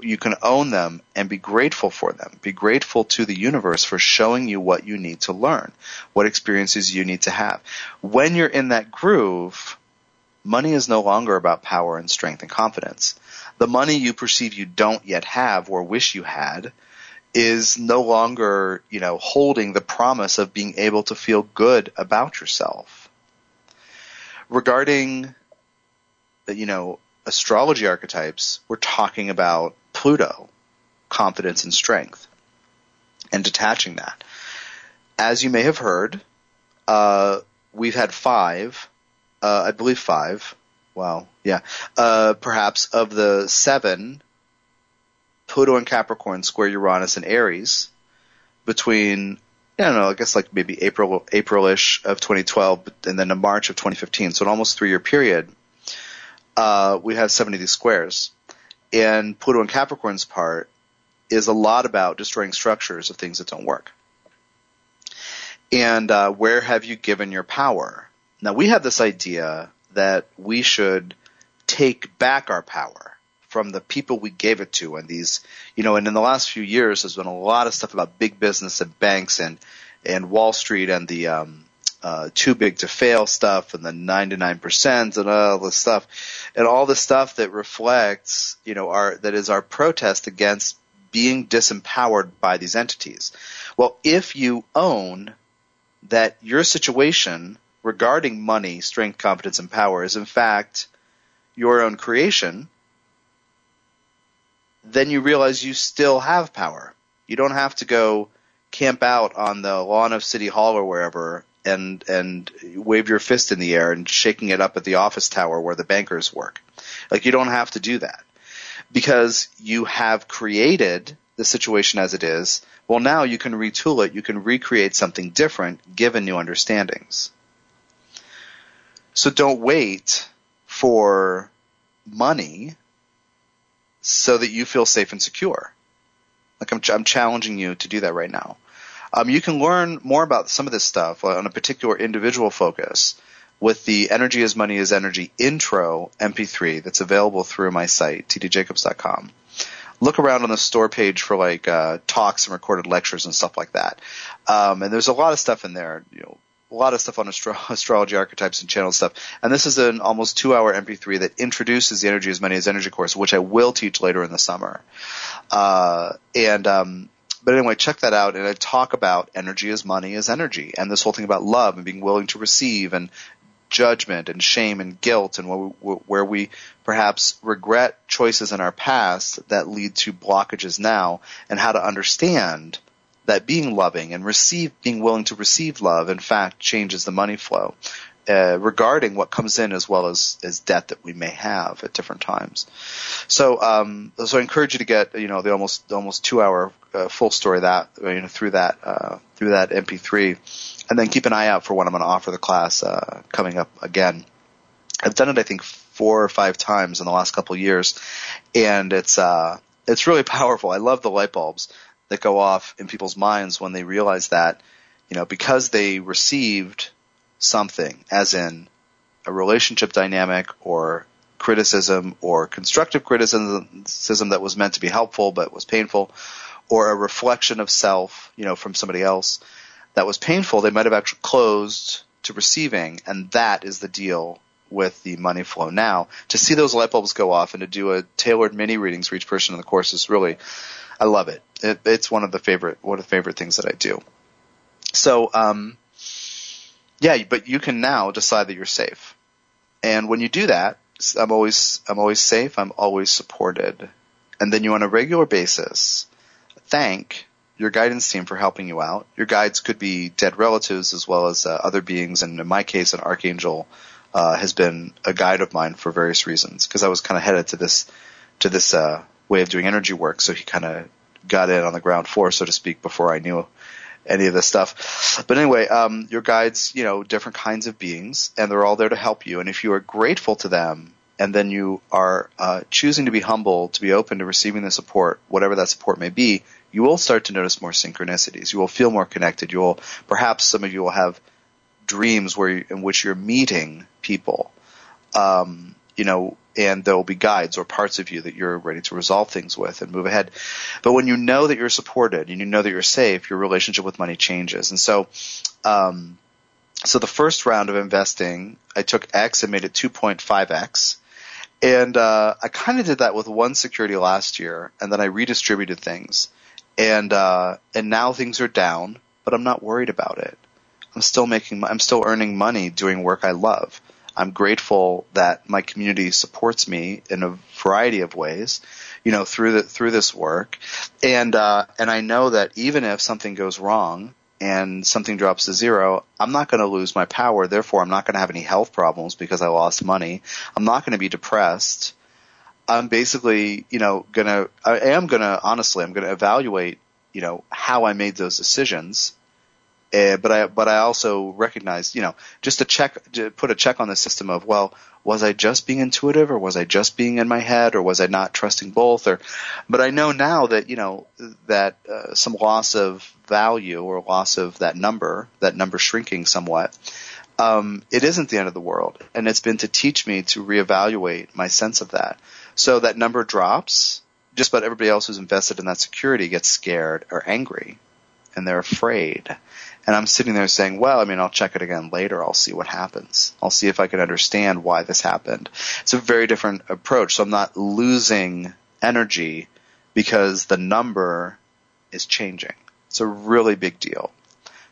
[SPEAKER 2] You can own them and be grateful for them. Be grateful to the universe for showing you what you need to learn, what experiences you need to have. When you're in that groove, money is no longer about power and strength and confidence. The money you perceive you don't yet have or wish you had is no longer, you know, holding the promise of being able to feel good about yourself. Regarding you know, astrology archetypes, we're talking about Pluto, confidence and strength, and detaching that. As you may have heard, uh, we've had five, uh, I believe five, wow, yeah, uh, perhaps of the seven, Pluto and Capricorn square Uranus and Aries between I don't know, I guess like maybe April, April-ish of 2012 and then to March of 2015. So an almost three year period uh, we have 70 of these squares. And Pluto and Capricorn's part is a lot about destroying structures of things that don't work. And uh, where have you given your power? Now we have this idea that we should take back our power from the people we gave it to and these you know and in the last few years there's been a lot of stuff about big business and banks and and Wall Street and the um uh, too big to fail stuff and the 99% and all this stuff and all the stuff that reflects, you know, our, that is our protest against being disempowered by these entities. Well, if you own that your situation regarding money, strength, competence, and power is in fact your own creation, then you realize you still have power. You don't have to go camp out on the lawn of City Hall or wherever and and wave your fist in the air and shaking it up at the office tower where the bankers work. Like you don't have to do that because you have created the situation as it is. Well, now you can retool it. You can recreate something different given new understandings. So don't wait for money so that you feel safe and secure. Like I'm, I'm challenging you to do that right now. Um, you can learn more about some of this stuff on a particular individual focus with the Energy is Money is Energy intro MP3 that's available through my site, tdjacobs.com. Look around on the store page for like uh, talks and recorded lectures and stuff like that. Um, and there's a lot of stuff in there, you know, a lot of stuff on astro- astrology archetypes and channel stuff. And this is an almost two hour MP3 that introduces the Energy as Money as Energy course, which I will teach later in the summer. Uh, and, um, but anyway, check that out. And I talk about energy as money as energy and this whole thing about love and being willing to receive and judgment and shame and guilt and where we, where we perhaps regret choices in our past that lead to blockages now and how to understand that being loving and receive, being willing to receive love, in fact, changes the money flow. Uh, regarding what comes in as well as, as debt that we may have at different times. So, um, so I encourage you to get, you know, the almost, almost two hour, uh, full story that, you know, through that, uh, through that MP3 and then keep an eye out for when I'm going to offer the class uh, coming up again. I've done it, I think, four or five times in the last couple of years, and it's uh, it's really powerful. I love the light bulbs that go off in people's minds when they realize that, you know, because they received something, as in a relationship dynamic or criticism or constructive criticism that was meant to be helpful but was painful, or a reflection of self, you know, from somebody else that was painful, they might have actually closed to receiving, and that is the deal with the money flow now. To see those light bulbs go off and to do a tailored mini readings for each person in the course is really, I love it. it it's one of the favorite, one of the favorite things that I do. So, um, yeah, but you can now decide that you're safe. And when you do that, I'm always, I'm always safe, I'm always supported. And then you on a regular basis thank your guidance team for helping you out. Your guides could be dead relatives as well as uh, other beings, and in my case, an archangel uh, has been a guide of mine for various reasons because I was kind of headed to this to this uh, way of doing energy work. So he kind of got in on the ground floor, so to speak, before I knew any of this stuff. But anyway, um, your guides, you know, different kinds of beings, and they're all there to help you. And if you are grateful to them, and then you are uh, choosing to be humble, to be open to receiving the support, whatever that support may be, you will start to notice more synchronicities. You will feel more connected. You will, perhaps some of you will have dreams where you, in which you're meeting people, um, you know, and there will be guides or parts of you that you're ready to resolve things with and move ahead. But when you know that you're supported and you know that you're safe, your relationship with money changes. And so, um, so the first round of investing, I took X and made it 2.5X. And uh, I kind of did that with one security last year, and then I redistributed things and uh, and now things are down, but I'm not worried about it. I'm still making, I'm still earning money doing work I love. I'm grateful that my community supports me in a variety of ways, you know, through the, through this work, and uh, and I know that even if something goes wrong and something drops to zero, I'm not going to lose my power. Therefore, I'm not going to have any health problems because I lost money. I'm not going to be depressed. I'm basically, you know, gonna, I am gonna, honestly, I'm gonna evaluate, you know, how I made those decisions. Uh, but I, but I also recognize, you know, just to check, to put a check on the system of, well, was I just being intuitive or was I just being in my head or was I not trusting both or, but I know now that, you know, that uh, some loss of value or loss of that number, that number shrinking somewhat, um, it isn't the end of the world. And it's been to teach me to reevaluate my sense of that. So that number drops. Just about everybody else who's invested in that security gets scared or angry and they're afraid. And I'm sitting there saying, well, I mean, I'll check it again later. I'll see what happens. I'll see if I can understand why this happened. It's a very different approach. So I'm not losing energy because the number is changing. It's a really big deal.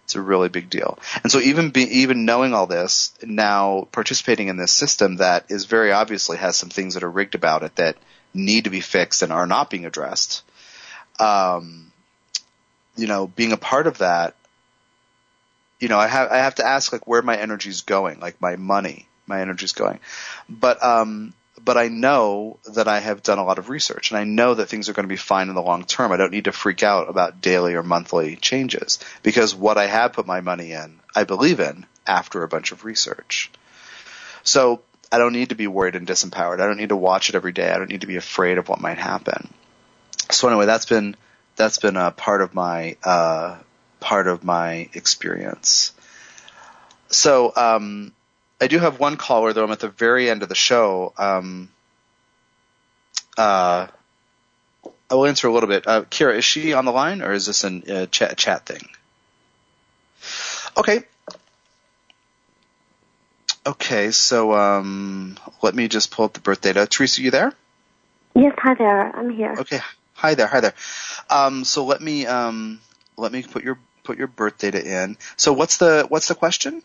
[SPEAKER 2] It's a really big deal. And so even be, even knowing all this, now participating in this system that is very obviously has some things that are rigged about it that need to be fixed and are not being addressed. Um, you know, being a part of that, you know, I have I have to ask like where my energy is going, like my money, my energy is going. But um, but I know that I have done a lot of research and I know that things are going to be fine in the long term. I don't need to freak out about daily or monthly changes because what I have put my money in, I believe in after a bunch of research. So I don't need to be worried and disempowered. I don't need to watch it every day. I don't need to be afraid of what might happen. So anyway, that's been, that's been a part of my, uh, part of my experience. So, um, I do have one caller though. I'm at the very end of the show. Um, uh, I will answer a little bit. Uh, Kira, is she on the line or is this a uh, chat, chat thing? Okay. Okay, so um, let me just pull up the birth data. Teresa, you there?
[SPEAKER 4] Yes, hi there. I'm here.
[SPEAKER 2] Okay, hi there, hi there. Um, so let me um, let me put your put your birth data in. So what's the what's the question?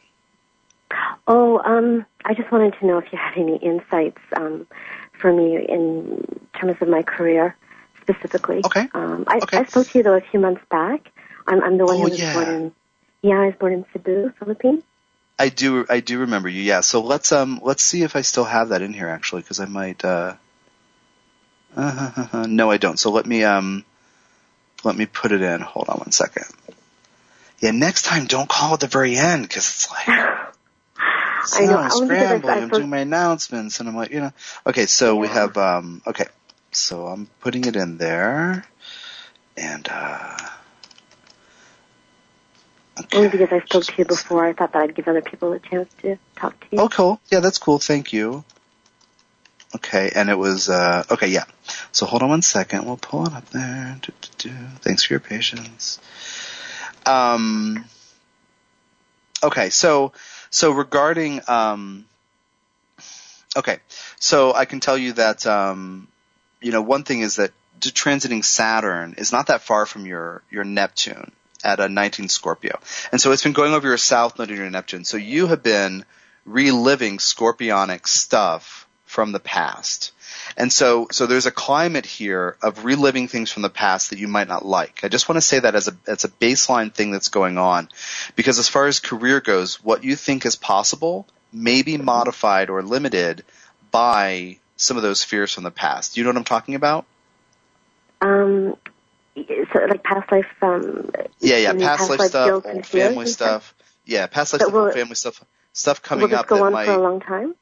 [SPEAKER 4] Oh, um, I just wanted to know if you had any insights um, for me in terms of my career specifically.
[SPEAKER 2] Okay.
[SPEAKER 4] Um, I,
[SPEAKER 2] Okay.
[SPEAKER 4] I spoke to you though a few months back. I'm, I'm the one
[SPEAKER 2] Oh,
[SPEAKER 4] who was
[SPEAKER 2] yeah.
[SPEAKER 4] born in. Yeah, I was born in Cebu, Philippines.
[SPEAKER 2] I do I do remember you. Yeah. So let's um let's see if I still have that in here actually because I might uh, uh no I don't. So let me um let me put it in. Hold on one second. Yeah, next time don't call at the very end because it's like
[SPEAKER 4] I know.
[SPEAKER 2] I'm
[SPEAKER 4] only because I-
[SPEAKER 2] scrambling. I'm doing my announcements and I'm like you know. Okay, so we have um okay, so I'm putting it in there and uh.
[SPEAKER 4] Only because I spoke to you before, I thought that I'd give other people a chance to talk to you.
[SPEAKER 2] Oh, cool. Yeah, that's cool. Thank you. Okay, and it was uh okay, yeah. So hold on one second. We'll pull it up there. Do, do, do. Thanks for your patience. Um. Okay, so so regarding um. Okay, so I can tell you that um, you know, one thing is that transiting Saturn is not that far from your your Neptune at a 19 Scorpio, and so it's been going over your South node in your Neptune. So you have been reliving scorpionic stuff from the past. And so, so there's a climate here of reliving things from the past that you might not like. I just want to say that as a, as a baseline thing that's going on. Because as far as career goes, what you think is possible may be modified or limited by some of those fears from the past. Do you know what I'm talking about?
[SPEAKER 4] Um, so like past life. Um,
[SPEAKER 2] Yeah, yeah,
[SPEAKER 4] mean,
[SPEAKER 2] past life
[SPEAKER 4] guilt
[SPEAKER 2] stuff, old family
[SPEAKER 4] and
[SPEAKER 2] stuff. Yeah, past life
[SPEAKER 4] But
[SPEAKER 2] stuff,
[SPEAKER 4] will
[SPEAKER 2] old family stuff, stuff
[SPEAKER 4] Will
[SPEAKER 2] coming
[SPEAKER 4] this
[SPEAKER 2] up
[SPEAKER 4] go
[SPEAKER 2] that
[SPEAKER 4] on
[SPEAKER 2] might
[SPEAKER 4] for a long time?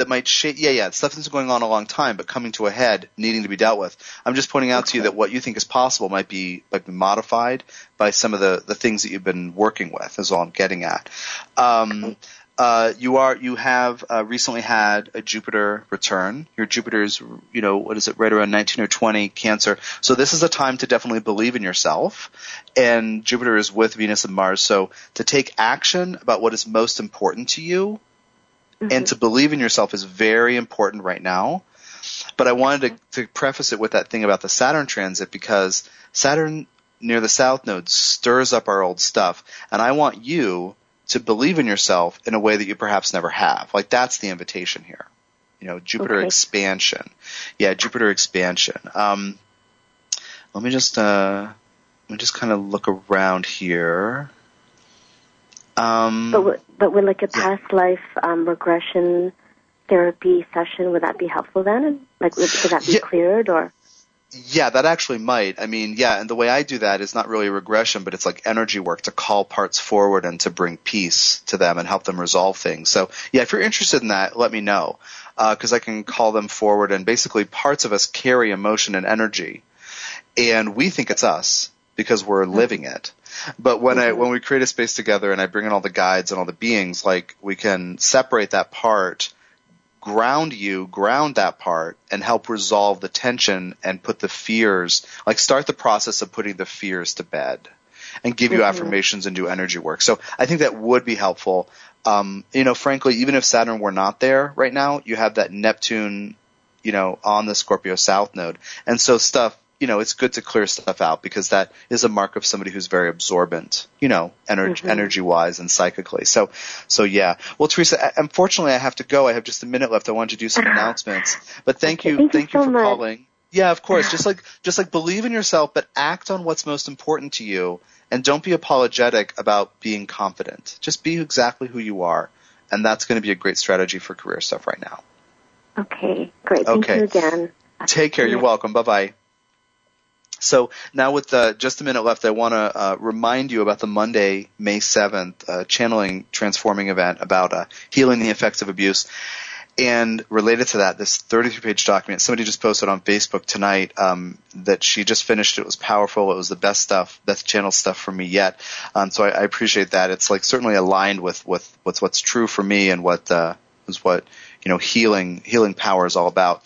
[SPEAKER 2] That might shape. Yeah, yeah, stuff that's going on a long time, but coming to a head, needing to be dealt with. I'm just pointing out to you that what you think is possible might be might be modified by some of the the things that you've been working with. Is all I'm getting at. Um, uh, you are you have uh, recently had a Jupiter return. Your Jupiter's you know what is it right around 19 or 20 Cancer. So this is a time to definitely believe in yourself. And Jupiter is with Venus and Mars, so to take action about what is most important to you and to believe in yourself is very important right now. But I wanted to, to preface it with that thing about the Saturn transit because Saturn near the South Node stirs up our old stuff, and I want you to believe in yourself in a way that you perhaps never have. Like that's the invitation here. You know, Jupiter
[SPEAKER 4] Okay.
[SPEAKER 2] expansion. Yeah, Jupiter expansion. Um, let me just uh, let me just kind of look around here. Um,
[SPEAKER 4] But would, but would like a past life um, regression therapy session would that be helpful then? Like would, would that be
[SPEAKER 2] Yeah.
[SPEAKER 4] cleared or?
[SPEAKER 2] Yeah, that actually might. I mean, yeah, and the way I do that is not really regression, but it's like energy work to call parts forward and to bring peace to them and help them resolve things. So, yeah, if you're interested in that, let me know. Because I can call them forward, and basically, parts of us carry emotion and energy, and we think it's us because we're living it. But when I when we create a space together and I bring in all the guides and all the beings, like we can separate that part ground you, ground that part, and help resolve the tension and put the fears, like start the process of putting the fears to bed and give you affirmations and do energy work. So I think that would be helpful. Um, you know, frankly, even if Saturn were not there right now, you have that Neptune, you know, on the Scorpio South node. And so stuff, you know, it's good to clear stuff out because that is a mark of somebody who's very absorbent, you know, energy, mm-hmm. energy wise and psychically. So, so yeah. Well, Teresa, unfortunately I have to go. I have just a minute left. I wanted to do some announcements, but thank
[SPEAKER 4] Okay,
[SPEAKER 2] you.
[SPEAKER 4] thank you
[SPEAKER 2] thank you
[SPEAKER 4] so
[SPEAKER 2] for
[SPEAKER 4] much.
[SPEAKER 2] calling. Yeah, of course. Just like, just like believe in yourself, but act on what's most important to you and don't be apologetic about being confident. Just be exactly who you are. And that's going to be a great strategy for career stuff right now.
[SPEAKER 4] Okay, great. Thank
[SPEAKER 2] Okay.
[SPEAKER 4] you again.
[SPEAKER 2] Take care. You're welcome. Bye bye. So now with uh, just a minute left, I want to uh, remind you about the Monday, May 7th, uh, channeling transforming event about uh, healing the effects of abuse. And related to that, this 33 page document, somebody just posted on Facebook tonight um, that she just finished. It was powerful. It was the best stuff, best channel stuff for me yet. Um, so I, I appreciate that. It's like certainly aligned with with what's what's true for me and what uh, is what you know healing healing power is all about.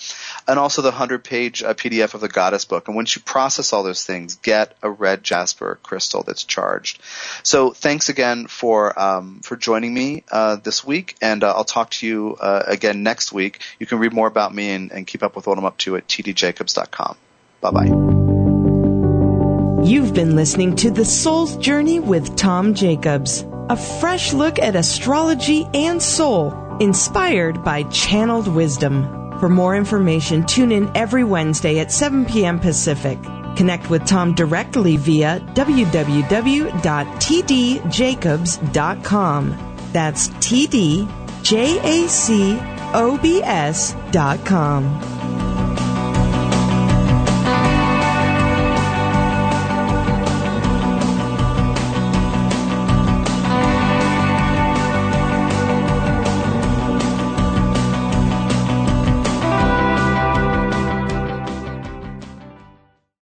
[SPEAKER 2] and also the 100 page uh, PDF of the Goddess book. And once you process all those things, get a red jasper crystal that's charged. So thanks again for um, for joining me uh, this week, and uh, I'll talk to you uh, again next week. You can read more about me and, and keep up with what I'm up to at tdjacobs.com. Bye bye.
[SPEAKER 1] You've been listening to The Soul's Journey with Tom Jacobs, a fresh look at astrology and soul inspired by channeled wisdom. For more information, tune in every Wednesday at 7 p.m. Pacific. Connect with Tom directly via www.tdjacobs.com. That's T